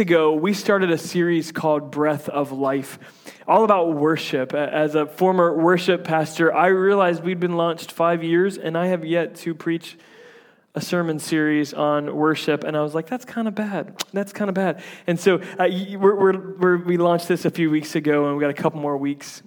ago, we started a series called Breath of Life, all about worship. As a former worship pastor, I realized we'd been launched five years, and I have yet to preach a sermon series on worship, and I was like, that's kind of bad. That's kind of bad. And so uh, we're, we're, we're, we launched this a few weeks ago, and we've got a couple more weeks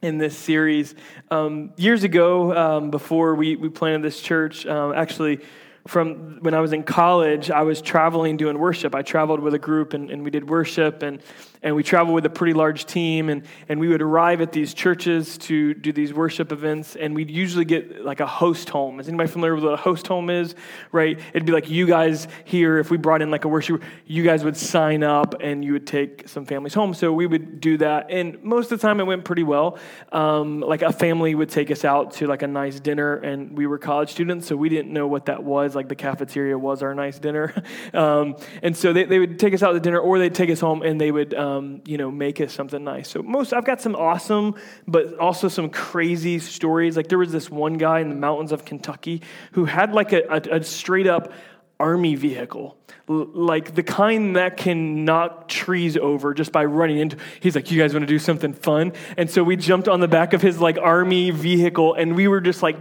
in this series. Um, years ago, um, before we, we planted this church, um, actually, from when I was in college, I was traveling doing worship. I traveled with a group and, and we did worship, and, and we traveled with a pretty large team. And, and we would arrive at these churches to do these worship events, and we'd usually get like a host home. Is anybody familiar with what a host home is? Right? It'd be like you guys here, if we brought in like a worship, you guys would sign up and you would take some families home. So we would do that. And most of the time it went pretty well. Um, like a family would take us out to like a nice dinner, and we were college students, so we didn't know what that was like the cafeteria was our nice dinner. Um, and so they, they would take us out to dinner or they'd take us home and they would, um, Um, you know, make us something nice. So most, I've got some awesome, but also some crazy stories. Like there was this one guy in the mountains of Kentucky who had like a, a, a straight up army vehicle, like the kind that can knock trees over just by running into. He's like, "You guys want to do something fun?" And so we jumped on the back of his like army vehicle, and we were just like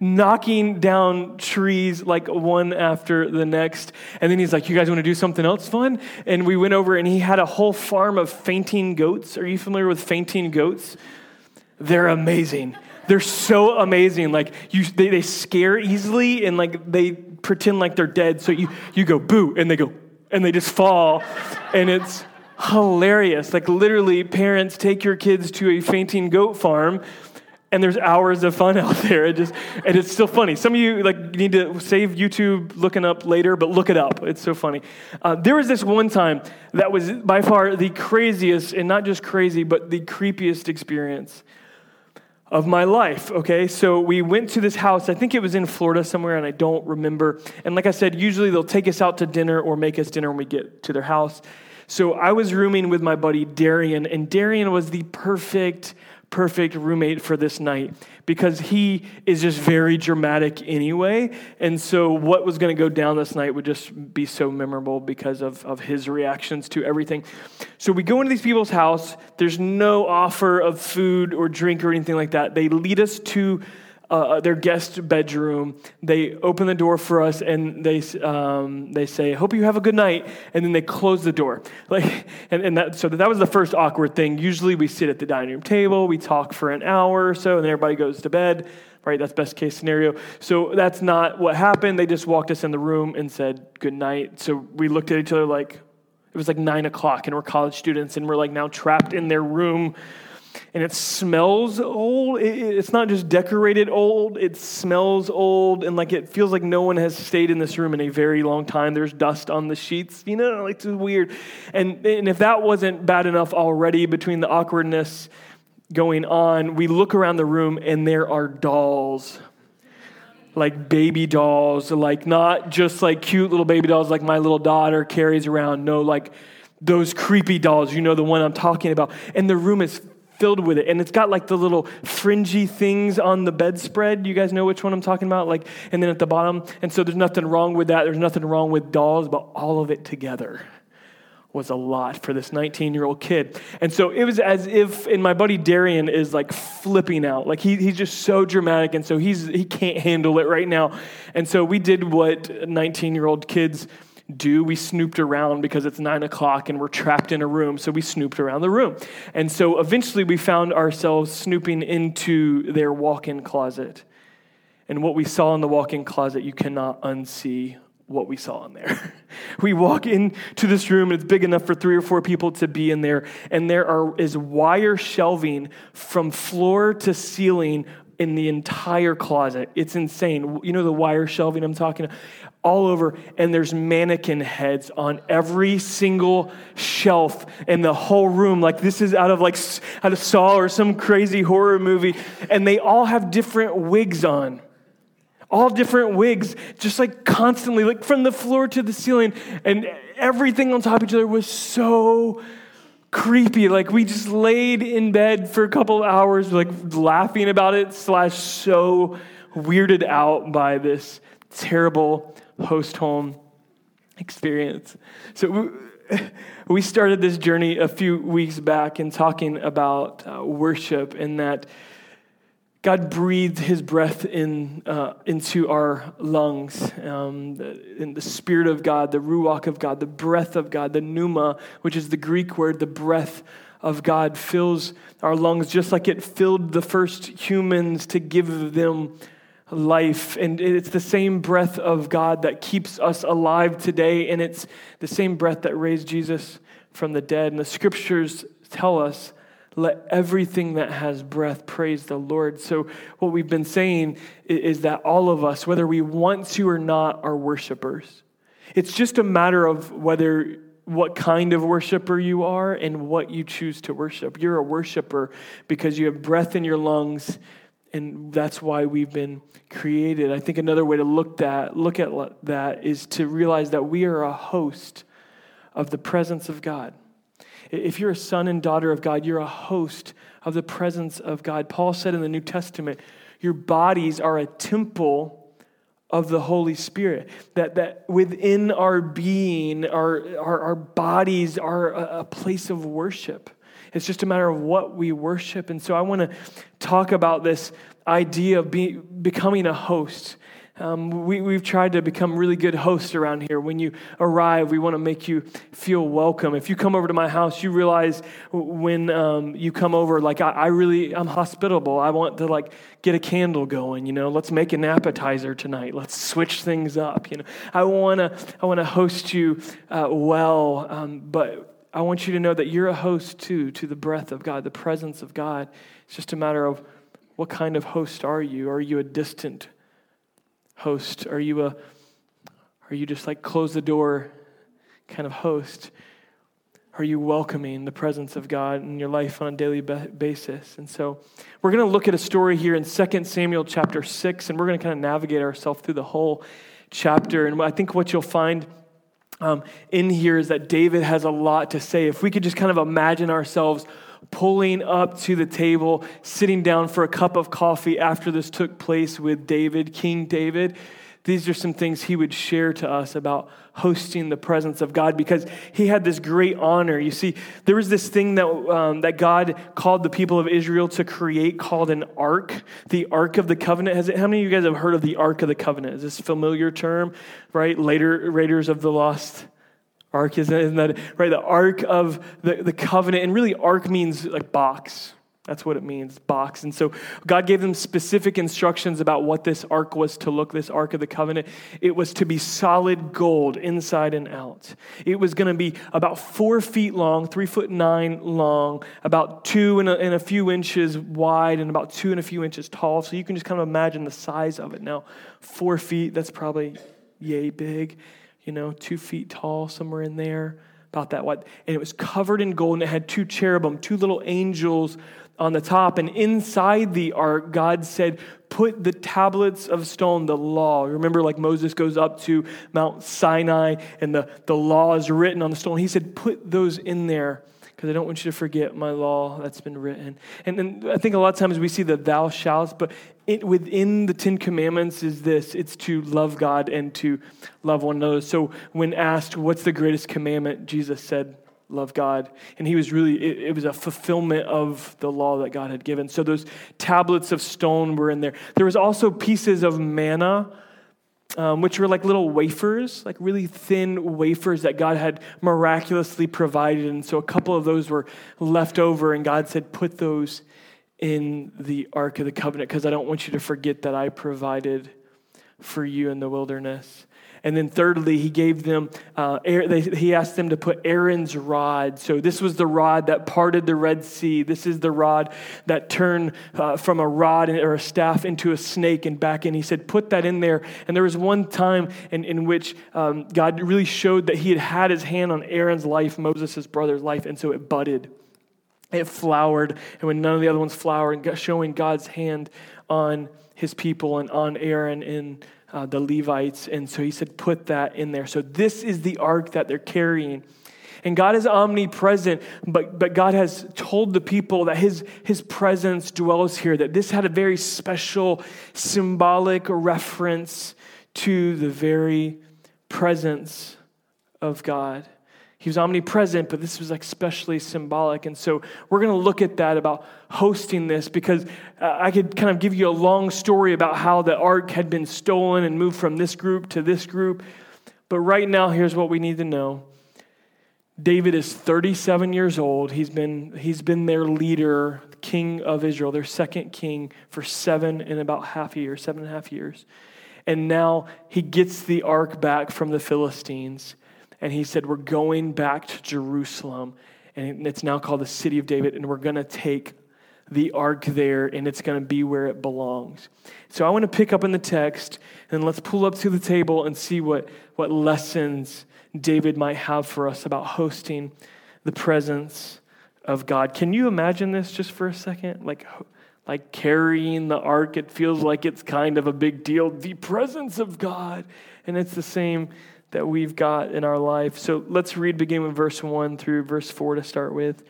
knocking down trees like one after the next. And then he's like, You guys want to do something else fun? And we went over and he had a whole farm of fainting goats. Are you familiar with fainting goats? They're amazing. They're so amazing. Like you, they, they scare easily and like they pretend like they're dead. So you, you go boo and they go and they just fall. and it's hilarious. Like literally, parents take your kids to a fainting goat farm and there's hours of fun out there. It just, and it's still funny. Some of you like need to save YouTube looking up later, but look it up. It's so funny. Uh, there was this one time that was by far the craziest, and not just crazy, but the creepiest experience of my life. Okay, so we went to this house. I think it was in Florida somewhere, and I don't remember. And like I said, usually they'll take us out to dinner or make us dinner when we get to their house. So I was rooming with my buddy Darian, and Darian was the perfect perfect roommate for this night because he is just very dramatic anyway. And so, what was going to go down this night would just be so memorable because of, of his reactions to everything. So, we go into these people's house. There's no offer of food or drink or anything like that. They lead us to uh, uh, their guest bedroom. They open the door for us and they, um, they say, Hope you have a good night. And then they close the door. Like, and, and that, so that was the first awkward thing. Usually we sit at the dining room table, we talk for an hour or so, and then everybody goes to bed. Right, that's best case scenario. So that's not what happened. They just walked us in the room and said good night. So we looked at each other like it was like nine o'clock, and we're college students, and we're like now trapped in their room and it smells old. It's not just decorated old, it smells old, and like it feels like no one has stayed in this room in a very long time. There's dust on the sheets, you know, like it's weird. And, and if that wasn't bad enough already between the awkwardness going on, we look around the room and there are dolls like baby dolls, like not just like cute little baby dolls like my little daughter carries around. No, like those creepy dolls, you know, the one I'm talking about. And the room is filled with it. And it's got like the little fringy things on the bedspread. You guys know which one I'm talking about? Like, and then at the bottom. And so there's nothing wrong with that. There's nothing wrong with dolls, but all of it together was a lot for this 19 year old kid. And so it was as if, and my buddy Darian is like flipping out. Like he, he's just so dramatic. And so he's, he can't handle it right now. And so we did what 19 year old kids do. We snooped around because it's nine o'clock and we're trapped in a room, so we snooped around the room. And so eventually we found ourselves snooping into their walk in closet. And what we saw in the walk in closet, you cannot unsee what we saw in there. we walk into this room and it's big enough for three or four people to be in there and there are is wire shelving from floor to ceiling in the entire closet. It's insane. You know the wire shelving I'm talking about? All over, and there's mannequin heads on every single shelf in the whole room. Like this is out of like out of Saw or some crazy horror movie, and they all have different wigs on all different wigs, just like constantly, like from the floor to the ceiling, and everything on top of each other was so creepy. Like we just laid in bed for a couple hours, like laughing about it, slash so weirded out by this terrible host home experience. So we started this journey a few weeks back in talking about uh, worship and that God breathed his breath in, uh, into our lungs. Um, in the Spirit of God, the Ruach of God, the breath of God, the Pneuma, which is the Greek word, the breath of God, fills our lungs just like it filled the first humans to give them life. And it's the same breath of God that keeps us alive today, and it's the same breath that raised Jesus from the dead. And the scriptures tell us let everything that has breath praise the Lord. So, what we've been saying is that all of us, whether we want to or not, are worshipers. It's just a matter of whether what kind of worshiper you are and what you choose to worship. You're a worshiper because you have breath in your lungs, and that's why we've been created. I think another way to look that look at that is to realize that we are a host of the presence of God. If you're a son and daughter of God, you're a host of the presence of God. Paul said in the New Testament, your bodies are a temple of the Holy Spirit. That, that within our being, our, our, our bodies are a, a place of worship. It's just a matter of what we worship. And so I want to talk about this idea of be, becoming a host. Um, we, we've tried to become really good hosts around here. When you arrive, we want to make you feel welcome. If you come over to my house, you realize when um, you come over, like I, I really, I'm hospitable. I want to like get a candle going. You know, let's make an appetizer tonight. Let's switch things up. You know, I want to, I want to host you uh, well, um, but I want you to know that you're a host too to the breath of God, the presence of God. It's just a matter of what kind of host are you? Are you a distant host? Are you a are you just like close the door kind of host? Are you welcoming the presence of God in your life on a daily basis? And so we're going to look at a story here in 2 Samuel chapter 6, and we're going to kind of navigate ourselves through the whole chapter. And I think what you'll find um, in here is that David has a lot to say. If we could just kind of imagine ourselves pulling up to the table, sitting down for a cup of coffee after this took place with David, King David. These are some things he would share to us about hosting the presence of God because he had this great honor. You see, there was this thing that, um, that God called the people of Israel to create called an ark, the Ark of the Covenant. Has it, how many of you guys have heard of the Ark of the Covenant? Is this familiar term, right? Later, Raiders of the Lost Ark, isn't, isn't that right? The Ark of the, the covenant. And really, Ark means like box. That's what it means, box. And so God gave them specific instructions about what this ark was to look, this ark of the covenant. It was to be solid gold inside and out. It was going to be about four feet long, three foot nine long, about two and a, and a few inches wide, and about two and a few inches tall. So you can just kind of imagine the size of it. Now, four feet, that's probably yay big you know, two feet tall, somewhere in there, about that wide. And it was covered in gold, and it had two cherubim, two little angels on the top. And inside the ark, God said, Put the tablets of stone, the law. Remember, like Moses goes up to Mount Sinai, and the, the law is written on the stone. He said, Put those in there because I don't want you to forget my law that's been written. And then I think a lot of times we see the thou shalt, but it, within the Ten Commandments is this it's to love God and to love one another. So when asked, what's the greatest commandment, Jesus said, love God. And he was really, it, it, was a fulfillment of the law that God had given. So those tablets of stone were in there. There was also pieces of manna um, which were like little wafers, like really thin wafers that God had miraculously provided. And so a couple of those were left over, and God said, Put those in the Ark of the Covenant because I don't want you to forget that I provided for you in the wilderness. And then thirdly, he gave them, uh, they, he asked them to put Aaron's rod. So this was the rod that parted the Red Sea. This is the rod that turned uh, from a rod or a staff into a snake and back in. He said, put that in there. And there was one time in, in which um, God really showed that he had had his hand on Aaron's life, Moses' brother's life, and so it budded it flowered, and when none of the other ones flowered, showing God's hand on his people and on Aaron and uh, the Levites. And so he said, put that in there. So this is the ark that they're carrying. And God is omnipresent, but, but God has told the people that his, his presence dwells here, that this had a very special symbolic reference to the very presence of God. He was omnipresent, but this was especially symbolic. And so we're going to look at that about hosting this because uh, I could kind of give you a long story about how the ark had been stolen and moved from this group to this group. But right now, here's what we need to know David is 37 years old. He's been, he's been their leader, king of Israel, their second king, for seven and about half a year, seven and a half years. And now he gets the ark back from the Philistines and he said, We're going back to Jerusalem. And it's now called the city of David, and we're going to take the ark there, and it's going to be where it belongs. So I want to pick up in the text, and let's pull up to the table and see what, what lessons David might have for us about hosting the presence of God. Can you imagine this just for a second? Like, like carrying the ark, it feels like it's kind of a big deal. The presence of God. And it's the same that we've got in our life. So let's read beginning with verse 1 through verse 4 to start with.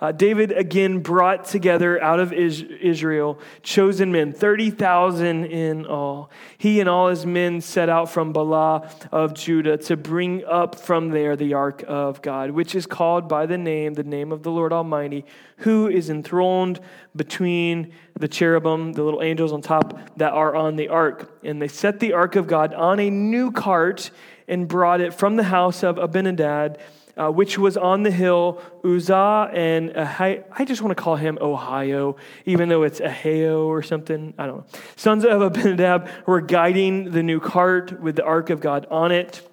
Uh, David again brought together out of Israel chosen men, 30,000 in all. He and all his men set out from Baalah of Judah to bring up from there the ark of God, which is called by the name, the name of the Lord Almighty, who is enthroned between the cherubim, the little angels on top that are on the ark. And they set the ark of God on a new cart and brought it from the house of Abinadab uh, which was on the hill Uzzah and. I just want to call him Ohio, even though it's Ahio or something. I don't know. Sons of Abinadab were guiding the new cart with the ark of God on it,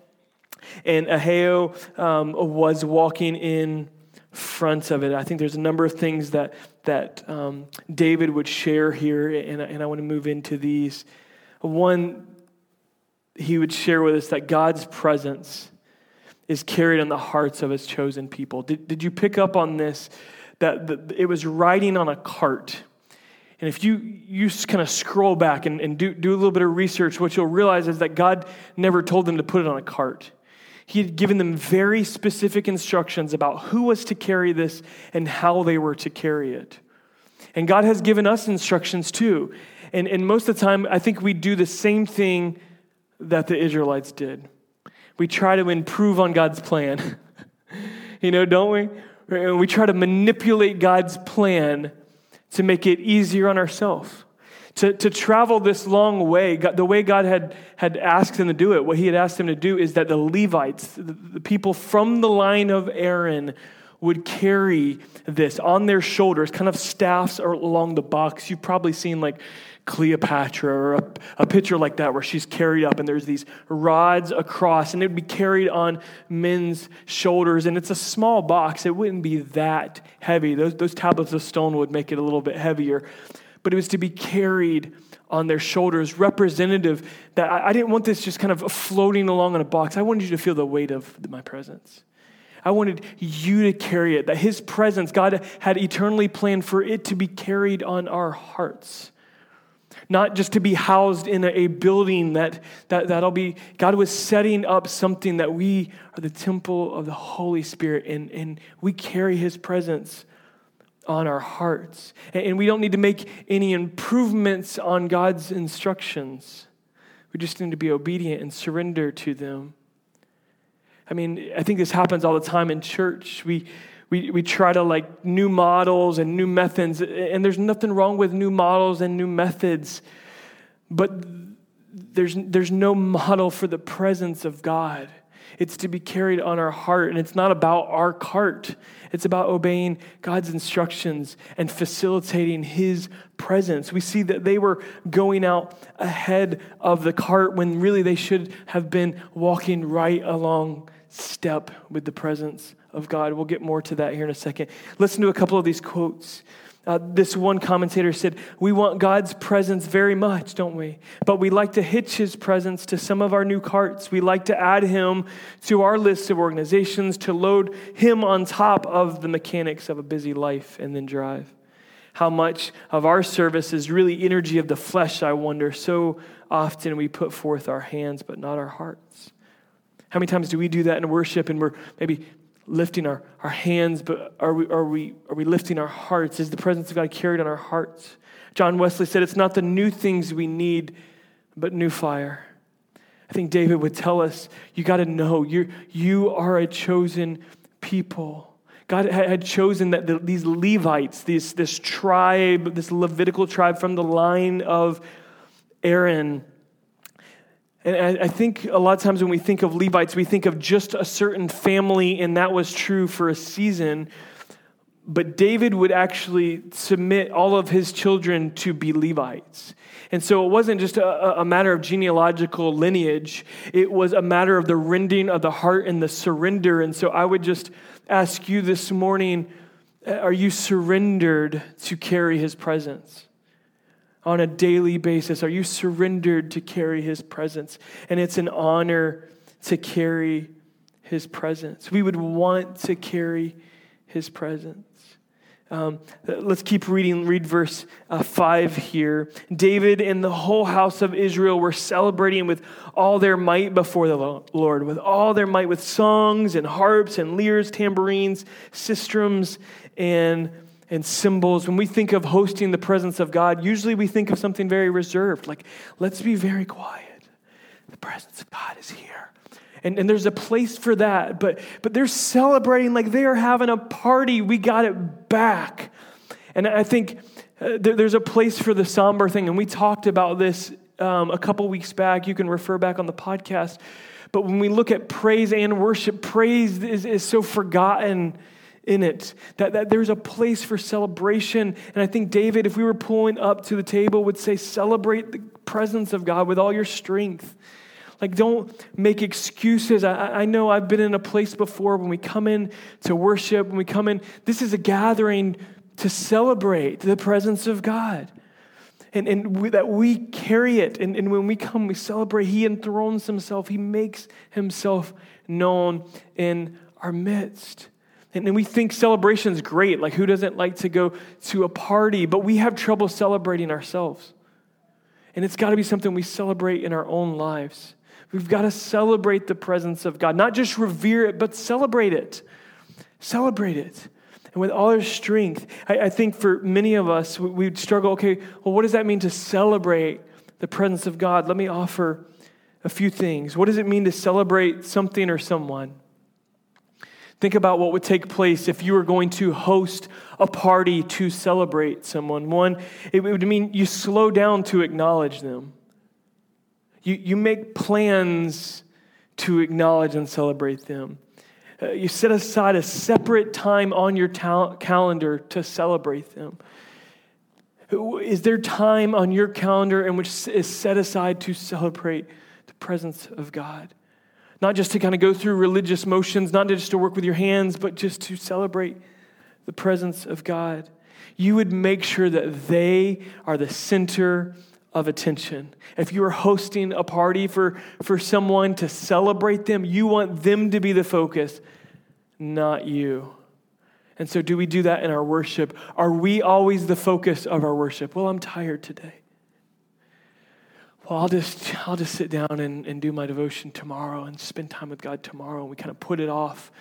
and Ahio um, was walking in front of it. I think there's a number of things that that um, David would share here, and, and I want to move into these. One, he would share with us that God's presence is carried on the hearts of his chosen people. Did, did you pick up on this? That the, it was riding on a cart. And if you, you kind of scroll back and, and do, do a little bit of research, what you'll realize is that God never told them to put it on a cart. He had given them very specific instructions about who was to carry this and how they were to carry it. And God has given us instructions too. And, and most of the time, I think we do the same thing that the Israelites did we try to improve on God's plan. you know, don't we? And We try to manipulate God's plan to make it easier on ourselves. To, to travel this long way, the way God had, had asked them to do it, what He had asked them to do is that the Levites, the, the people from the line of Aaron, would carry this on their shoulders, kind of staffs along the box. You've probably seen like Cleopatra or a, a picture like that where she's carried up and there's these rods across and it would be carried on men's shoulders. And it's a small box, it wouldn't be that heavy. Those, those tablets of stone would make it a little bit heavier. But it was to be carried on their shoulders, representative that I, I didn't want this just kind of floating along in a box. I wanted you to feel the weight of my presence. I wanted you to carry it, that His presence, God had eternally planned for it to be carried on our hearts not just to be housed in a building that, that that'll be god was setting up something that we are the temple of the holy spirit and, and we carry his presence on our hearts. And we don't need to make any improvements on god's instructions. We just need to be obedient and surrender to them. I mean i think this happens all the time in church. We we, we try to like new models and new methods, and there's nothing wrong with new models and new methods, but there's, there's no model for the presence of God. It's to be carried on our heart, and it's not about our cart. It's about obeying God's instructions and facilitating His presence. We see that they were going out ahead of the cart when really they should have been walking right along step with the presence of God. We'll get more to that here in a second. Listen to a couple of these quotes. Uh, this one commentator said, We want God's presence very much, don't we? But we like to hitch his presence to some of our new carts. We like to add him to our list of organizations, to load him on top of the mechanics of a busy life and then drive. How much of our service is really energy of the flesh, I wonder. So often we put forth our hands, but not our hearts. How many times do we do that in worship and we're maybe lifting our, our hands, but are we, are, we, are we lifting our hearts? Is the presence of God carried on our hearts? John Wesley said, It's not the new things we need, but new fire. I think David would tell us, you got to know you you are a chosen people. God had chosen that the, these Levites, these, this tribe, this Levitical tribe from the line of Aaron. And I, think a lot of times when we think of Levites, we think of just a certain family, and that was true for a season. But David would actually submit all of his children to be Levites. And so it wasn't just a, a, matter of genealogical lineage, it was a matter of the rending of the heart and the surrender. And so I would just ask you this morning are you surrendered to carry his presence? On a daily basis, are you surrendered to carry his presence? And it's an honor to carry his presence. We would want to carry his presence. Um, let's keep reading, read verse uh, 5 here. David and the whole house of Israel were celebrating with all their might before the Lord, with all their might, with songs and harps and lyres, tambourines, sistrums, and, and cymbals, When we think of hosting the presence of God, usually we think of something very reserved, like, let's be very quiet. The presence of God is here. And, and there's a place for that, but, but they're celebrating like they are having a party. We got it back. And I think uh, there, there's a place for the somber thing. And we talked about this um, a couple weeks back. You can refer back on the podcast. But when we look at praise and worship, praise is, is so forgotten in it that, that there's a place for celebration. And I think David, if we were pulling up to the table, would say, celebrate the presence of God with all your strength. Like, don't make excuses. I, I know I've been in a place before when we come in to worship, when we come in, this is a gathering to celebrate the presence of God. And, and we, that we carry it. And, and when we come, we celebrate. He enthrones himself, He makes himself known in our midst. And, and we think celebration is great. Like, who doesn't like to go to a party? But we have trouble celebrating ourselves. And it's got to be something we celebrate in our own lives. We've got to celebrate the presence of God, not just revere it, but celebrate it. Celebrate it. And with all our strength, I, I think for many of us, we, would struggle okay, well, what does that mean to celebrate the presence of God? Let me offer a few things. What does it mean to celebrate something or someone? Think about what would take place if you were going to host a party to celebrate someone. One, it would mean you slow down to acknowledge them. You, you make plans to acknowledge and celebrate them. Uh, you set aside a separate time on your ta- calendar to celebrate them. Is there time on your calendar in which is set aside to celebrate the presence of God? Not just to kind of go through religious motions, not just to work with your hands, but just to celebrate the presence of God. You would make sure that they are the center of attention. If you are hosting a party for, for someone to celebrate them, you want them to be the focus, not you. And so, do we do that in our worship? Are we always the focus of our worship? Well, I'm tired today. Well, I'll just, I'll just sit down and, and do my devotion tomorrow and spend time with God tomorrow. And we kind of put it off.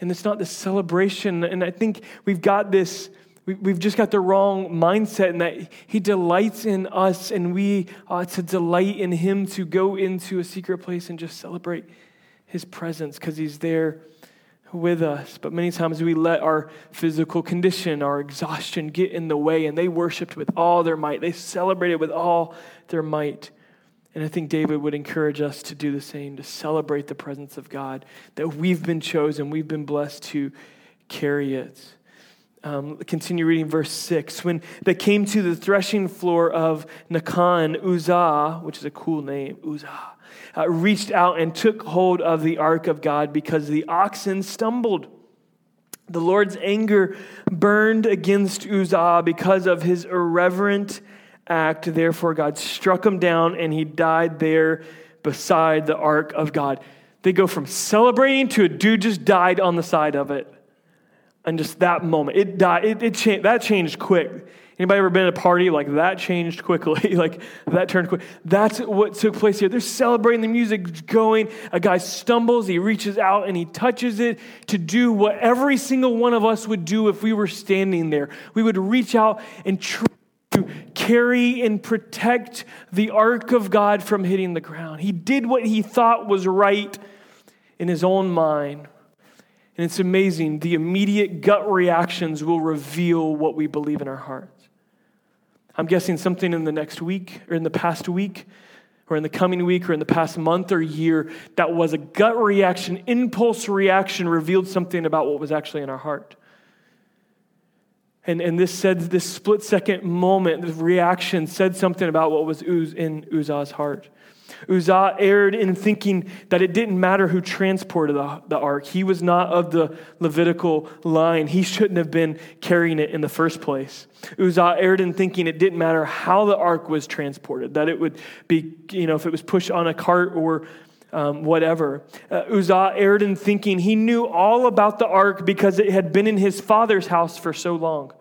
And it's not the celebration. And I think we've got this We've just got the wrong mindset in that He delights in us and we ought to delight in Him to go into a secret place and just celebrate His presence because He's there with us. But many times we let our physical condition, our exhaustion get in the way, and they worshiped with all their might. They celebrated with all their might. And I think David would encourage us to do the same, to celebrate the presence of God, that we've been chosen, we've been blessed to carry it. Um, continue reading verse 6. When they came to the threshing floor of Nakan, Uzzah, which is a cool name, Uzzah, uh, reached out and took hold of the ark of God because the oxen stumbled. The Lord's anger burned against Uzzah because of his irreverent act. Therefore, God struck him down and he died there beside the ark of God. They go from celebrating to a dude just died on the side of it and just that moment it died it, it changed that changed quick anybody ever been at a party like that changed quickly like that turned quick that's what took place here they're celebrating the music going a guy stumbles he reaches out and he touches it to do what every single one of us would do if we were standing there we would reach out and try to carry and protect the ark of God from hitting the ground. He did what he thought was right in his own mind. And it's amazing. The immediate gut reactions will reveal what we believe in our hearts. I'm guessing something in the next week or in the past week or in the coming week or in the past month or year that was a gut reaction, impulse reaction revealed something about what was actually in our heart. And, and this said, this split second moment, this reaction said something about what was in Uzzah's heart. Uzzah erred in thinking that it didn't matter who transported the, the ark. He was not of the Levitical line. He shouldn't have been carrying it in the first place. Uzzah erred in thinking it didn't matter how the ark was transported, that it would be, you know, if it was pushed on a cart or um, whatever. Uh, Uzzah erred in thinking he knew all about the ark because it had been in his father's house for so long.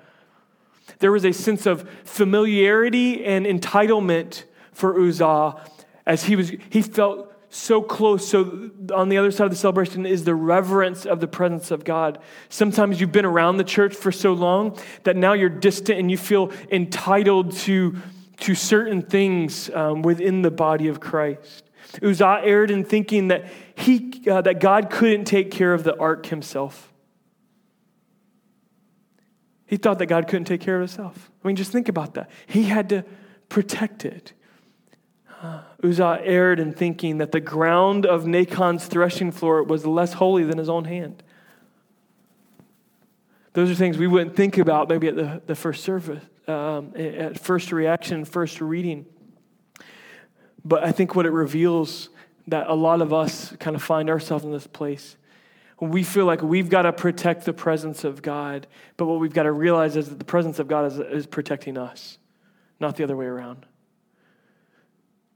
There was a sense of familiarity and entitlement for Uzzah as he was he felt so close so on the other side of the celebration is the reverence of the presence of god sometimes you've been around the church for so long that now you're distant and you feel entitled to to certain things um, within the body of christ uzzah erred in thinking that he uh, that god couldn't take care of the ark himself. He thought that god couldn't take care of himself. I mean just think about that. He had to protect it. Uzzah erred in thinking that the ground of Nacon's threshing floor was less holy than his own hand. Those are things we wouldn't think about maybe at the, the first service, um, at first reaction, first reading. But I think what it reveals that a lot of us kind of find ourselves in this place. We feel like we've got to protect the presence of God, but what we've got to realize is that the presence of God is, is protecting us, not the other way around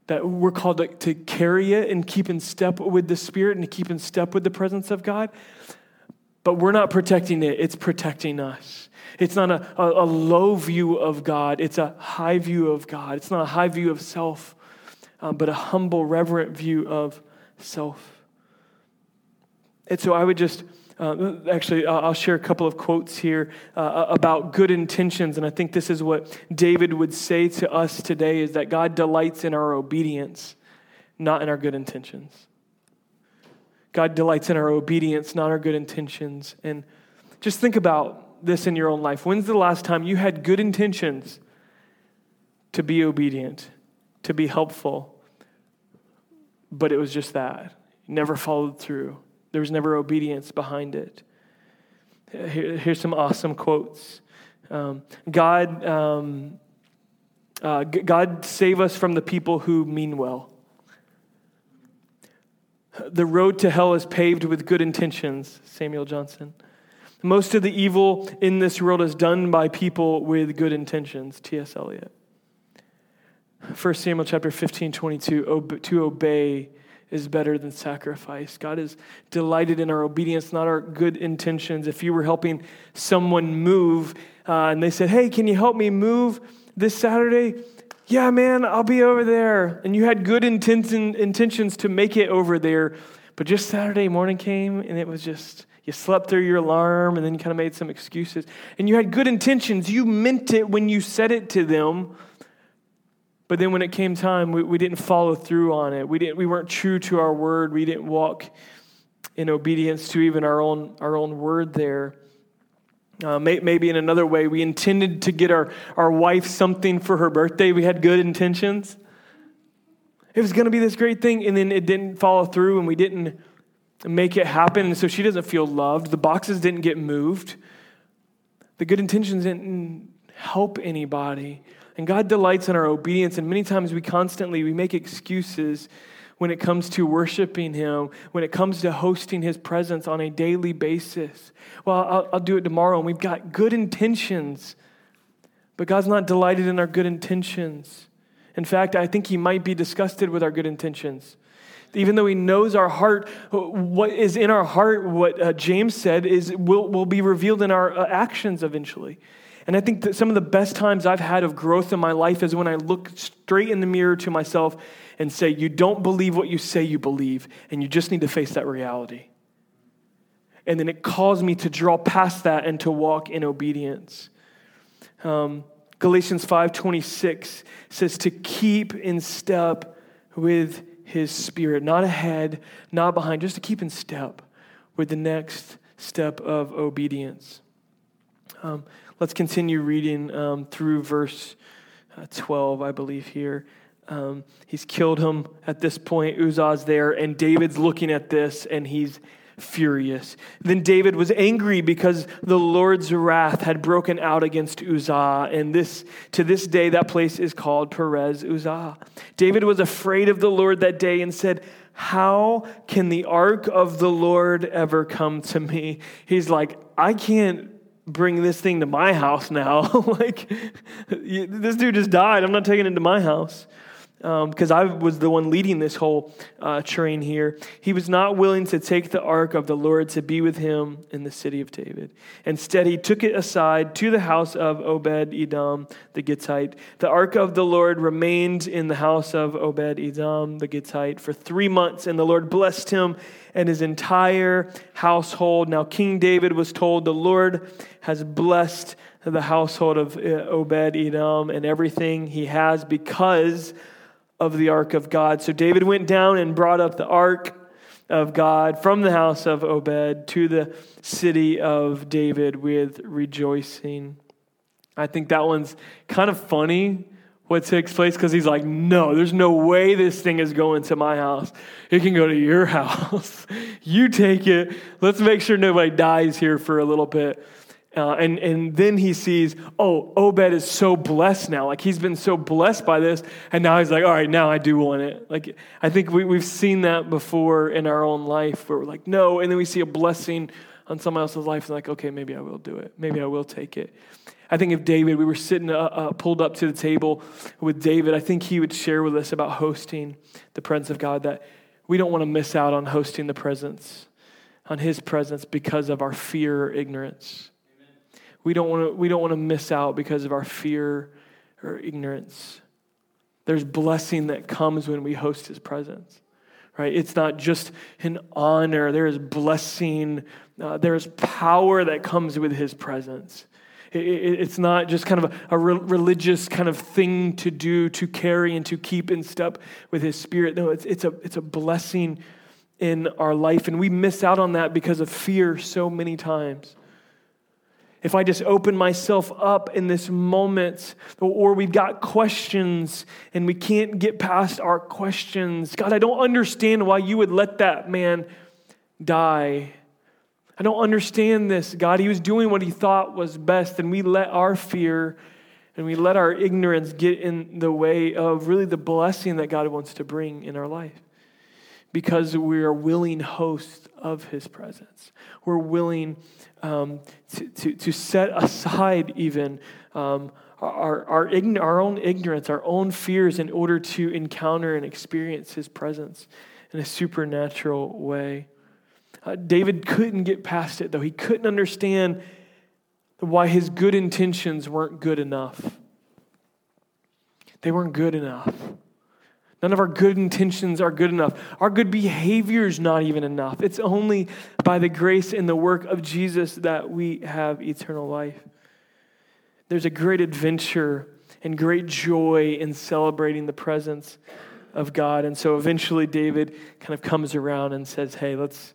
that we're called to, to, carry it and keep in step with the Spirit and to keep in step with the presence of God. But we're not protecting it, it's protecting us. It's not a, a, a low view of God, it's a high view of God. It's not a high view of self, um, but a humble, reverent view of self. And so I would just uh, actually, I'll share a couple of quotes here uh, about good intentions, and I think this is what David would say to us today: is that God delights in our obedience, not in our good intentions. God delights in our obedience, not our good intentions. And just think about this in your own life. When's the last time you had good intentions to be obedient, to be helpful, but it was just that? Never followed through. There was never obedience behind it. Here, here's some awesome quotes. Um, God, um, uh, God save us from the people who mean well. The road to hell is paved with good intentions, Samuel Johnson. Most of the evil in this world is done by people with good intentions, T.S. Eliot. 1 Samuel chapter 15, 22, to obey is better than sacrifice. God is delighted in our obedience, not our good intentions. If you were helping someone move uh, and they said, Hey, can you help me move this Saturday? Yeah, man, I'll be over there. And you had good intention, intentions to make it over there, but just Saturday morning came and it was just, you slept through your alarm and then you kind of made some excuses. And you had good intentions. You meant it when you said it to them but then when it came time, we, we didn't follow through on it. We, didn't, we weren't true to our word. We didn't walk in obedience to even our own, our own word there. Uh, may, maybe in another way, we intended to get our, our wife something for her birthday. We had good intentions. It was going to be this great thing, and then it didn't follow through, and we didn't make it happen. And so she doesn't feel loved. The boxes didn't get moved. The good intentions didn't help anybody. And God delights in our obedience, and many times we constantly we make excuses when it comes to worshiping Him, when it comes to hosting His presence on a daily basis. Well, I'll, I'll do it tomorrow, and we've got good intentions, but God's not delighted in our good intentions. In fact, I think He might be disgusted with our good intentions. Even though He knows our heart, what is in our heart, what uh, James said, is will, will be revealed in our uh, actions eventually. And I think that some of the best times I've had of growth in my life is when I look straight in the mirror to myself and say, You don't believe what you say you believe, and you just need to face that reality. And then it calls me to draw past that and to walk in obedience. Um, Galatians 5:26 says to keep in step with his spirit, not ahead, not behind, just to keep in step with the next step of obedience. Um, let's continue reading um, through verse uh, 12, I believe, here. Um, he's killed him at this point. Uzzah's there, and David's looking at this, and he's furious. Then David was angry because the Lord's wrath had broken out against Uzzah, and this to this day that place is called Perez Uzzah. David was afraid of the Lord that day and said, "How can the ark of the Lord ever come to me?" He's like, "I can't bring this thing to my house now. like this dude just died. I'm not taking it to my house." because um, I was the one leading this whole uh, train here. He was not willing to take the ark of the Lord to be with him in the city of David. Instead, he took it aside to the house of Obed Edom the Gittite. The ark of the Lord remained in the house of Obed Edom the Gittite for three months, and the Lord blessed him and his entire household. Now, King David was told, The Lord has blessed the household of uh, Obed Edom and everything he has because of the ark of God. So David went down and brought up the ark of God from the house of Obed to the city of David with rejoicing. I think that one's kind of funny what takes place because he's like, no, there's no way this thing is going to my house. It can go to your house. you take it. Let's make sure nobody dies here for a little bit. Uh, and, and then he sees, oh, Obed is so blessed now. Like he's been so blessed by this. And now he's like, all right, now I do want it. Like I think we, we've seen that before in our own life where we're like, no. And then we see a blessing on someone else's life. And like, okay, maybe I will do it. Maybe I will take it. I think if David, we were sitting uh, uh, pulled up to the table with David, I think he would share with us about hosting the presence of God that we don't want to miss out on hosting the presence, on his presence because of our fear or ignorance we don't want to we don't want to miss out because of our fear or ignorance. There's blessing that comes when we host his presence. Right? It's not just an honor. There is blessing. Uh, there is power that comes with his presence. It, it, it's not just kind of a, a religious kind of thing to do, to carry, and to keep in step with his spirit. No, it's, it's, a, it's a blessing in our life. And we miss out on that because of fear so many times if I just open myself up in this moment, or we've got questions and we can't get past our questions. God, I don't understand why you would let that man die. I don't understand this. God, he was doing what he thought was best, and we let our fear and we let our ignorance get in the way of really the blessing that God wants to bring in our life because we are willing hosts of his presence. We're willing um, to, to, to, set aside even um, our, our, ign- our own ignorance, our own fears in order to encounter and experience his presence in a supernatural way. Uh, David couldn't get past it, though. He couldn't understand why his good intentions weren't good enough. They weren't good enough. None of our good intentions are good enough. Our good behavior is not even enough. It's only by the grace and the work of Jesus that we have eternal life. There's a great adventure and great joy in celebrating the presence of God. And so eventually David kind of comes around and says, Hey, let's,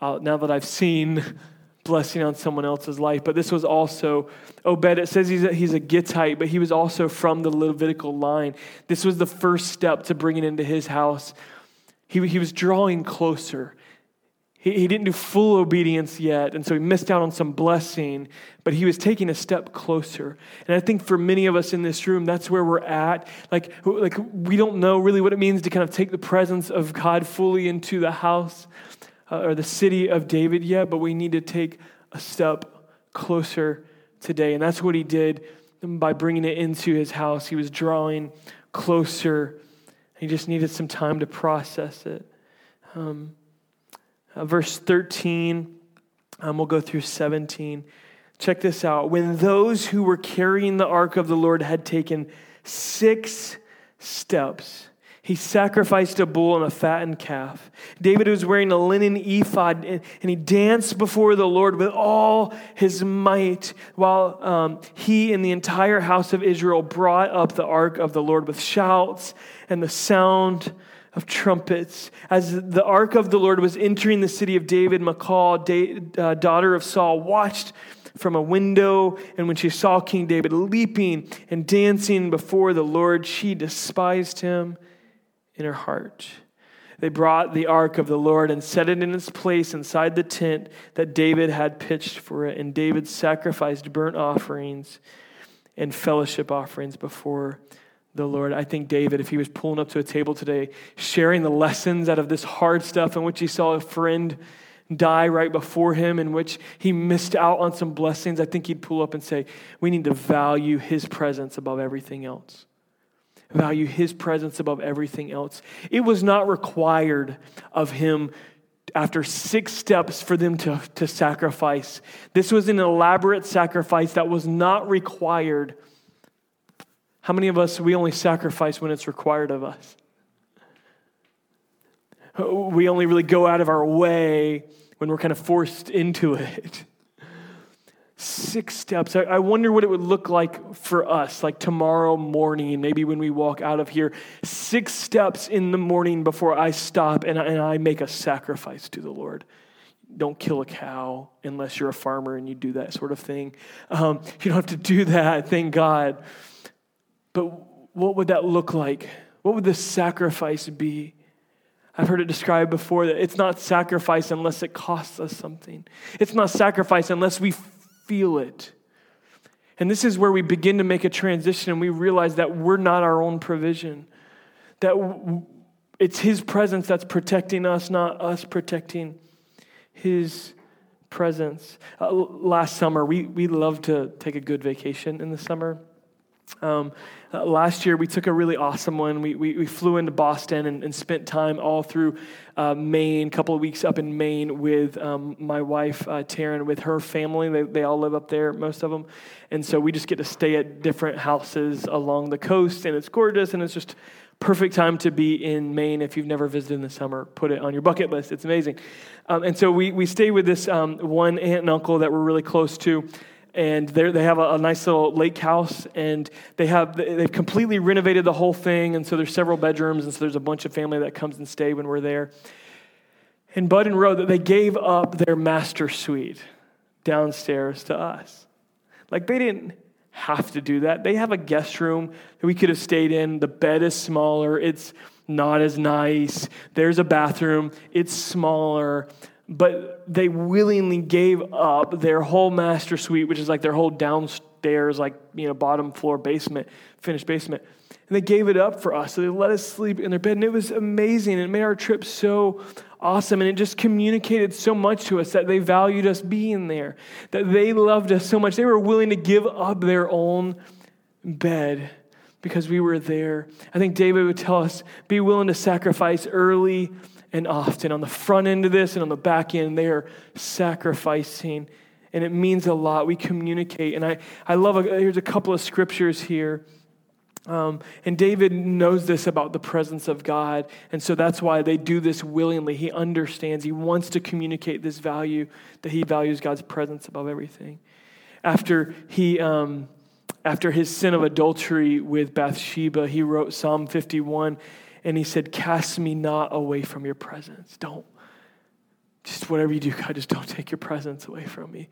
I'll, now that I've seen blessing on someone else's life. But this was also, Obed, it says he's a, he's a Gittite, but he was also from the Levitical line. This was the first step to bringing into his house. He, he was drawing closer. He, he didn't do full obedience yet, and so he missed out on some blessing, but he was taking a step closer. And I think for many of us in this room, that's where we're at. Like, like we don't know really what it means to kind of take the presence of God fully into the house uh, or the city of David yet, but we need to take a step closer today. And that's what he did by bringing it into his house. He was drawing closer. He just needed some time to process it. Um, uh, verse 13, um, we'll go through 17. Check this out. When those who were carrying the ark of the Lord had taken six steps, He sacrificed a bull and a fattened calf. David was wearing a linen ephod, and, he danced before the Lord with all his might, while um, he and the entire house of Israel brought up the ark of the Lord with shouts and the sound of trumpets. As the ark of the Lord was entering the city of David, Michal, uh, daughter of Saul, watched from a window, and when she saw King David leaping and dancing before the Lord, she despised him in her heart. They brought the ark of the Lord and set it in its place inside the tent that David had pitched for it. And David sacrificed burnt offerings and fellowship offerings before the Lord. I think David, if he was pulling up to a table today, sharing the lessons out of this hard stuff in which he saw a friend die right before him, in which he missed out on some blessings, I think he'd pull up and say, We need to value his presence above everything else value his presence above everything else. It was not required of him after six steps for them to, to sacrifice. This was an elaborate sacrifice that was not required. How many of us, we only sacrifice when it's required of us? We only really go out of our way when we're kind of forced into it six steps. I, wonder what it would look like for us, like tomorrow morning, maybe when we walk out of here. Six steps in the morning before I stop and I, and I make a sacrifice to the Lord. Don't kill a cow unless you're a farmer and you do that sort of thing. Um, you don't have to do that, thank God. But what would that look like? What would the sacrifice be? I've heard it described before that it's not sacrifice unless it costs us something. It's not sacrifice unless we feel it. And this is where we begin to make a transition and we realize that we're not our own provision, that it's His presence that's protecting us, not us protecting His presence. Uh, last summer, we, we love to take a good vacation in the summer. Um, uh, last year, we took a really awesome one. We, we, we flew into Boston and, and spent time all through uh, Maine, a couple of weeks up in Maine with um, my wife, uh, Taryn, with her family. They, they all live up there, most of them. And so we just get to stay at different houses along the coast, and it's gorgeous, and it's just perfect time to be in Maine if you've never visited in the summer. Put it on your bucket list. It's amazing. Um, and so we, we stay with this um, one aunt and uncle that we're really close to and they have a, a, nice little lake house and they have they've completely renovated the whole thing and so there's several bedrooms and so there's a bunch of family that comes and stay when we're there. And bud and Roe that they gave up their master suite downstairs to us. Like they didn't have to do that. They have a guest room that we could have stayed in. The bed is smaller. It's not as nice. There's a bathroom. It's smaller but they willingly gave up their whole master suite, which is like their whole downstairs, like, you know, bottom floor basement, finished basement. And they gave it up for us. So they let us sleep in their bed. And it was amazing. It made our trip so awesome. And it just communicated so much to us that they valued us being there, that they loved us so much. They were willing to give up their own bed because we were there. I think David would tell us be willing to sacrifice early and often. On the front end of this and on the back end, they are sacrificing. And it means a lot. We communicate. And I, I love, a, here's a couple of scriptures here. Um, and David knows this about the presence of God. And so that's why they do this willingly. He understands, he wants to communicate this value that he values God's presence above everything. After he. Um, after his sin of adultery with Bathsheba, he wrote Psalm 51 and he said, Cast me not away from your presence. Don't, just whatever you do, God, just don't take your presence away from me.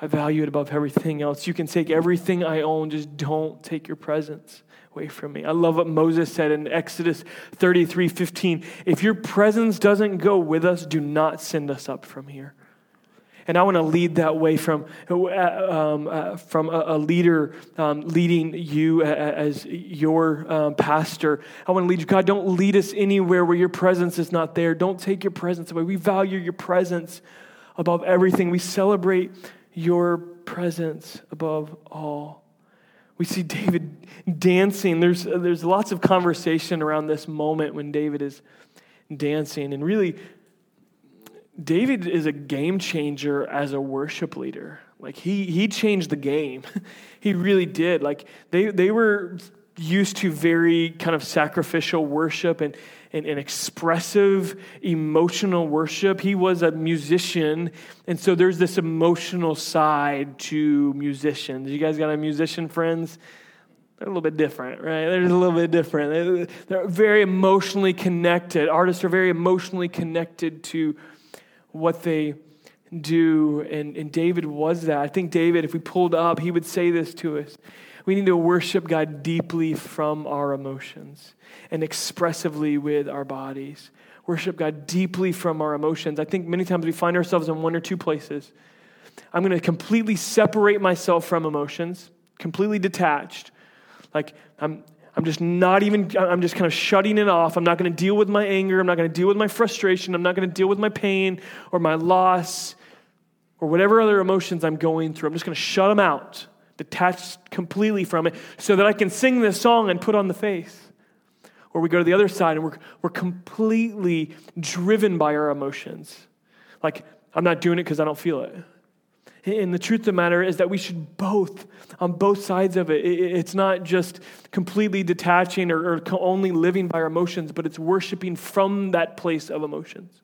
I value it above everything else. You can take everything I own, just don't take your presence away from me. I love what Moses said in Exodus 33 15. If your presence doesn't go with us, do not send us up from here. And I want to lead that way from, uh, um, uh, from a, a leader um, leading you as your um, pastor. I want to lead you. God, don't lead us anywhere where your presence is not there. Don't take your presence away. We value your presence above everything. We celebrate your presence above all. We see David dancing. There's, there's lots of conversation around this moment when David is dancing. And really, David is a game changer as a worship leader. Like he he changed the game. he really did. Like they they were used to very kind of sacrificial worship and, and, and, expressive emotional worship. He was a musician, and so there's this emotional side to musicians. You guys got a musician friends? They're a little bit different, right? They're a little bit different. They're very emotionally connected. Artists are very emotionally connected to what they do. And, and David was that. I think David, if we pulled up, he would say this to us. We need to worship God deeply from our emotions and expressively with our bodies. Worship God deeply from our emotions. I think many times we find ourselves in one or two places. I'm going to completely separate myself from emotions, completely detached. Like, I'm, I'm just not even, I'm just kind of shutting it off. I'm not going to deal with my anger. I'm not going to deal with my frustration. I'm not going to deal with my pain or my loss or whatever other emotions I'm going through. I'm just going to shut them out detached completely from it, so that I can sing this song and put on the face. Or we go to the other side and we're, we're completely driven by our emotions. Like, I'm not doing it because I don't feel it. And the truth of the matter is that we should both, on both sides of it. It's not just completely detaching or, or only living by our emotions, but it's worshiping from that place of emotions.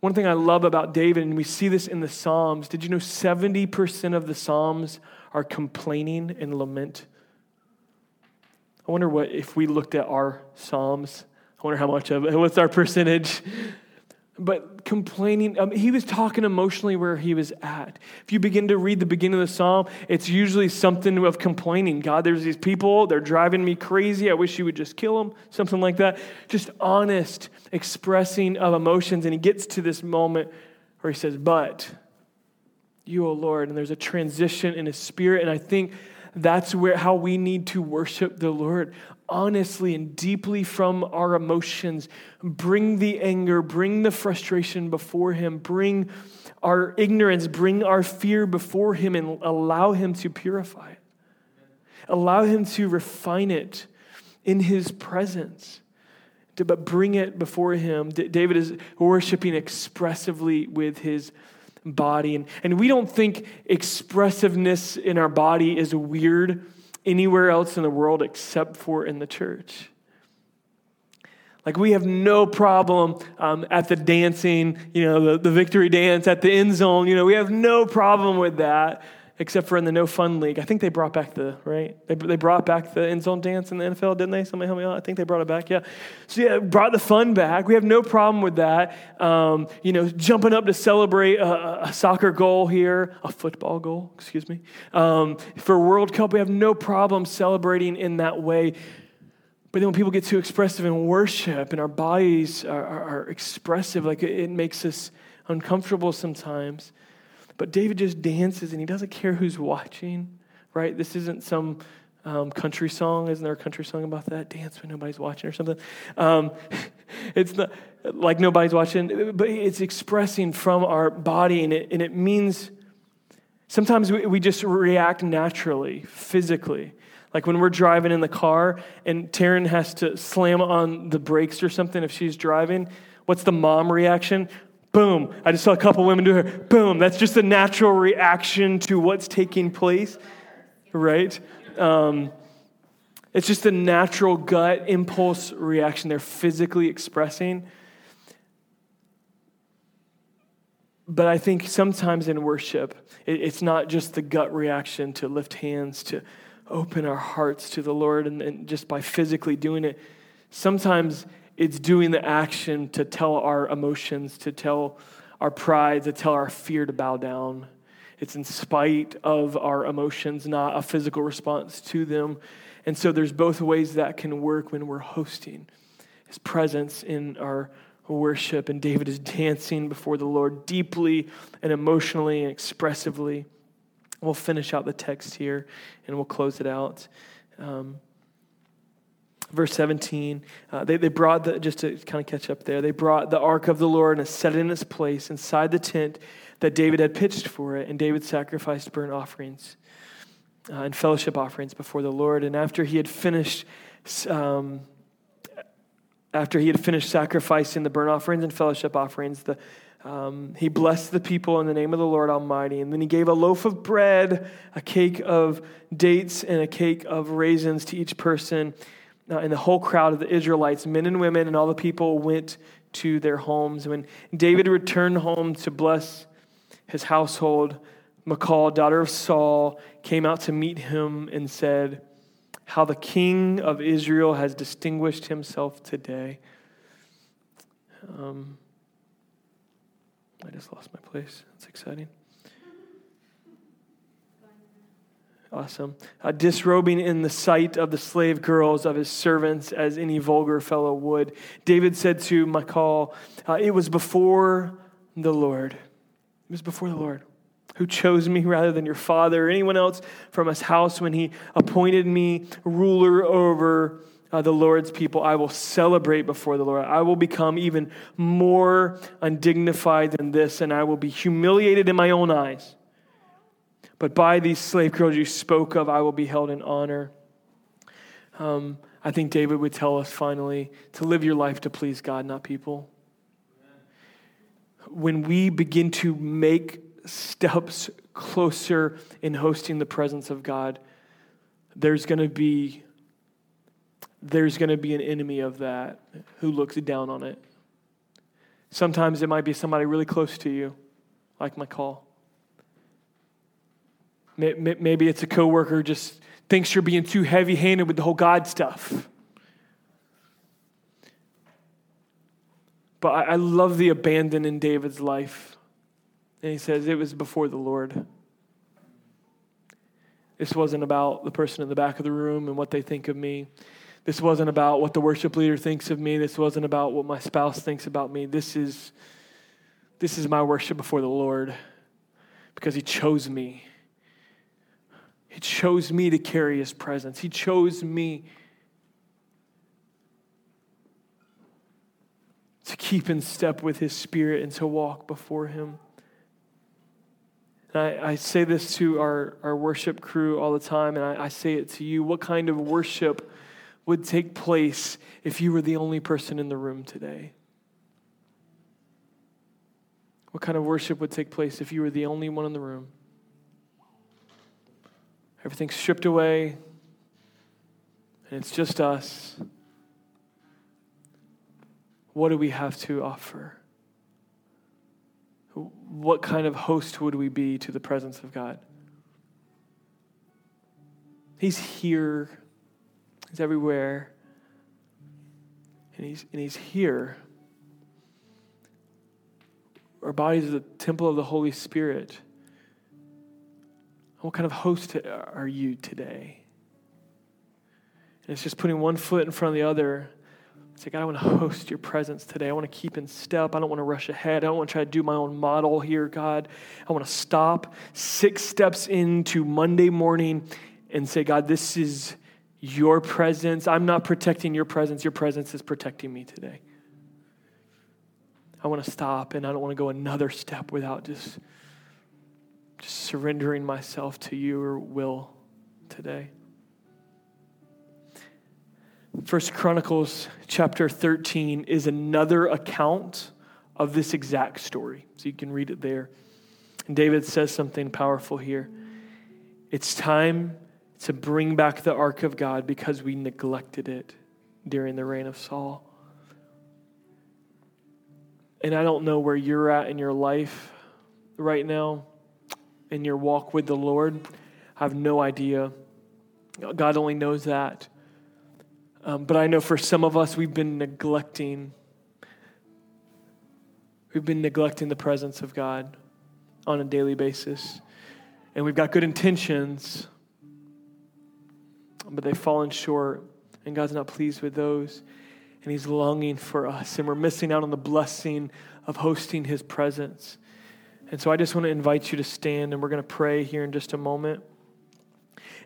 One thing I love about David, and we see this in the Psalms, did you know 70% of the Psalms are complaining and lament. I wonder what, if we looked at our Psalms, I wonder how much of it, what's our percentage? But complaining, um, he was talking emotionally where he was at. If you begin to read the beginning of the psalm, it's usually something of complaining. God, there's these people, they're driving me crazy. I wish you would just kill them, something like that. Just honest expressing of emotions. And he gets to this moment where he says, But you, O Lord. And there's a transition in his spirit. And I think that's where how we need to worship the Lord honestly and deeply from our emotions. Bring the anger, bring the frustration before him, bring our ignorance, bring our fear before him, and allow him to purify it. Allow him to refine it in his presence. But bring it before him. David is worshiping expressively with his body. And, and we don't think expressiveness in our body is weird anywhere else in the world except for in the church. Like, we have no problem um, at the dancing, you know, the, the victory dance at the end zone. You know, we have no problem with that except for in the no fun league. I think they brought back the, right? They, they brought back the end zone dance in the NFL, didn't they? Somebody help me out. I think they brought it back, yeah. So, yeah, brought the fun back. We have no problem with that. Um, you know, jumping up to celebrate a, a, soccer goal here, a football goal, excuse me. Um, for World Cup, we have no problem celebrating in that way. But then when people get too expressive in worship and our bodies are, are, are expressive, like it, it makes us uncomfortable sometimes. But David just dances and he doesn't care who's watching, right? This isn't some um, country song. Isn't there a country song about that? Dance when nobody's watching or something. Um, it's not like nobody's watching, but it's expressing from our body and it, and it means sometimes we, we just react naturally, physically. Like when we're driving in the car and Taryn has to slam on the brakes or something if she's driving, what's the mom reaction? Boom. I just saw a couple women do it. Boom. That's just a natural reaction to what's taking place, right? Um, it's just a natural gut impulse reaction they're physically expressing. But I think sometimes in worship, it's not just the gut reaction to lift hands, to open our hearts to the Lord, and, and just by physically doing it. Sometimes it's doing the action to tell our emotions, to tell our pride, to tell our fear to bow down. It's in spite of our emotions, not a physical response to them. And so there's both ways that can work when we're hosting his presence in our worship. And David is dancing before the Lord deeply and emotionally and expressively. We'll finish out the text here and we'll close it out. Um, verse 17, uh, they, they brought the, just to kind of catch up there, they brought the ark of the Lord and set it in its place inside the tent that David had pitched for it. And David sacrificed burnt offerings uh, and fellowship offerings before the Lord. And after he had finished, um, after he had finished sacrificing the burnt offerings and fellowship offerings, the Um, he blessed the people in the name of the Lord Almighty. And then he gave a loaf of bread, a cake of dates, and a cake of raisins to each person. Uh, and the whole crowd of the Israelites, men and women, and all the people went to their homes. When David returned home to bless his household, Michal, daughter of Saul, came out to meet him and said, How the king of Israel has distinguished himself today. Um, I just lost my place. That's exciting. Awesome. Uh, disrobing in the sight of the slave girls of his servants as any vulgar fellow would. David said to Michal, uh, It was before the Lord. It was before the Lord who chose me rather than your father or anyone else from his house when he appointed me ruler over uh, the Lord's people, I will celebrate before the Lord. I will become even more undignified than this, and I will be humiliated in my own eyes. But by these slave girls you spoke of, I will be held in honor. Um, I think David would tell us finally to live your life to please God, not people. When we begin to make steps closer in hosting the presence of God, there's going to be there's going to be an enemy of that who looks down on it. Sometimes it might be somebody really close to you, like Michal. Maybe it's a coworker just thinks you're being too heavy-handed with the whole God stuff. But I love the abandon in David's life. And he says, It was before the Lord. This wasn't about the person in the back of the room and what they think of me. This wasn't about what the worship leader thinks of me. This wasn't about what my spouse thinks about me. This is, this is my worship before the Lord because He chose me. He chose me to carry His presence. He chose me to keep in step with His Spirit and to walk before Him. And I, I say this to our, our worship crew all the time, and I, I say it to you. What kind of worship? would take place if you were the only person in the room today? What kind of worship would take place if you were the only one in the room? Everything's stripped away, and it's just us. What do we have to offer? What kind of host would we be to the presence of God? He's here He's everywhere. And he's, and he's here. Our bodies are the temple of the Holy Spirit. What kind of host are you today? And it's just putting one foot in front of the other. It's like, I want to host your presence today. I want to keep in step. I don't want to rush ahead. I don't want to try to do my own model here, God. I want to stop six steps into Monday morning and say, God, this is your presence. I'm not protecting your presence. Your presence is protecting me today. I want to stop and I don't want to go another step without just, just surrendering myself to your will today. First Chronicles chapter 13 is another account of this exact story. So you can read it there. And David says something powerful here. It's time to bring back the ark of God because we neglected it during the reign of Saul. And I don't know where you're at in your life right now, in your walk with the Lord. I have no idea. God only knows that. Um, but I know for some of us, we've been neglecting. We've been neglecting the presence of God on a daily basis. And we've got good intentions, but they've fallen short, and God's not pleased with those. And He's longing for us, and we're missing out on the blessing of hosting His presence. And so I just want to invite you to stand, and we're going to pray here in just a moment.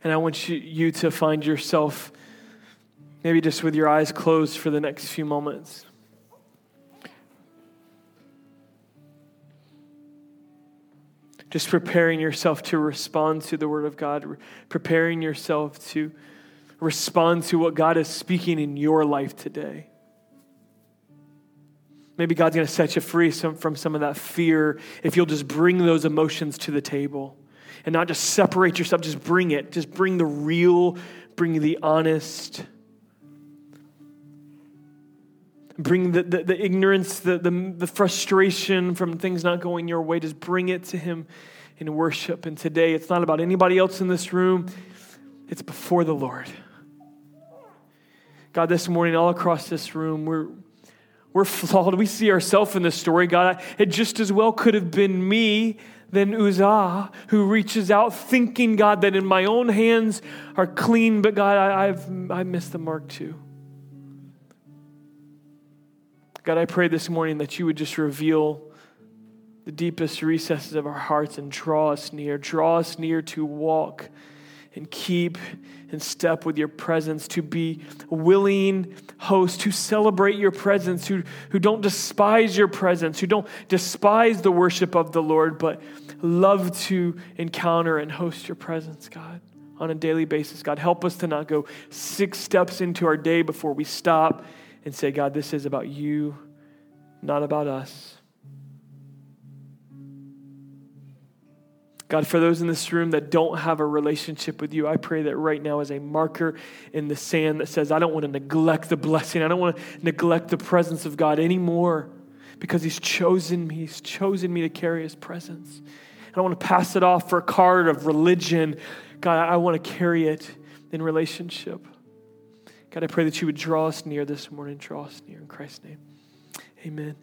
And I want you, to find yourself maybe just with your eyes closed for the next few moments. just preparing yourself to respond to the Word of God, preparing yourself to respond to what God is speaking in your life today. Maybe God's going to set you free some, from some of that fear if you'll just bring those emotions to the table and not just separate yourself, just bring it. Just bring the real, bring the honest. Bring the, the, the ignorance, the, the, the frustration from things not going your way. Just bring it to Him in worship. And today, it's not about anybody else in this room, it's before the Lord. God, this morning, all across this room, we're, we're flawed. We see ourselves in this story. God, it just as well could have been me than Uzzah, who reaches out thinking, God, that in my own hands are clean, but God, I, have I missed the mark too. God, I pray this morning that you would just reveal the deepest recesses of our hearts and draw us near. Draw us near to walk and keep in step with your presence, to be willing hosts who celebrate your presence, who, who don't despise your presence, who don't despise the worship of the Lord, but love to encounter and host your presence, God, on a daily basis. God, help us to not go six steps into our day before we stop and say, God, this is about you, not about us. God, for those in this room that don't have a relationship with you, I pray that right now is a marker in the sand that says, I don't want to neglect the blessing. I don't want to neglect the presence of God anymore because He's chosen me. He's chosen me to carry His presence. I don't want to pass it off for a card of religion. God, I want to carry it in relationship. God, I pray that you would draw us near this morning, draw us near in Christ's name. Amen.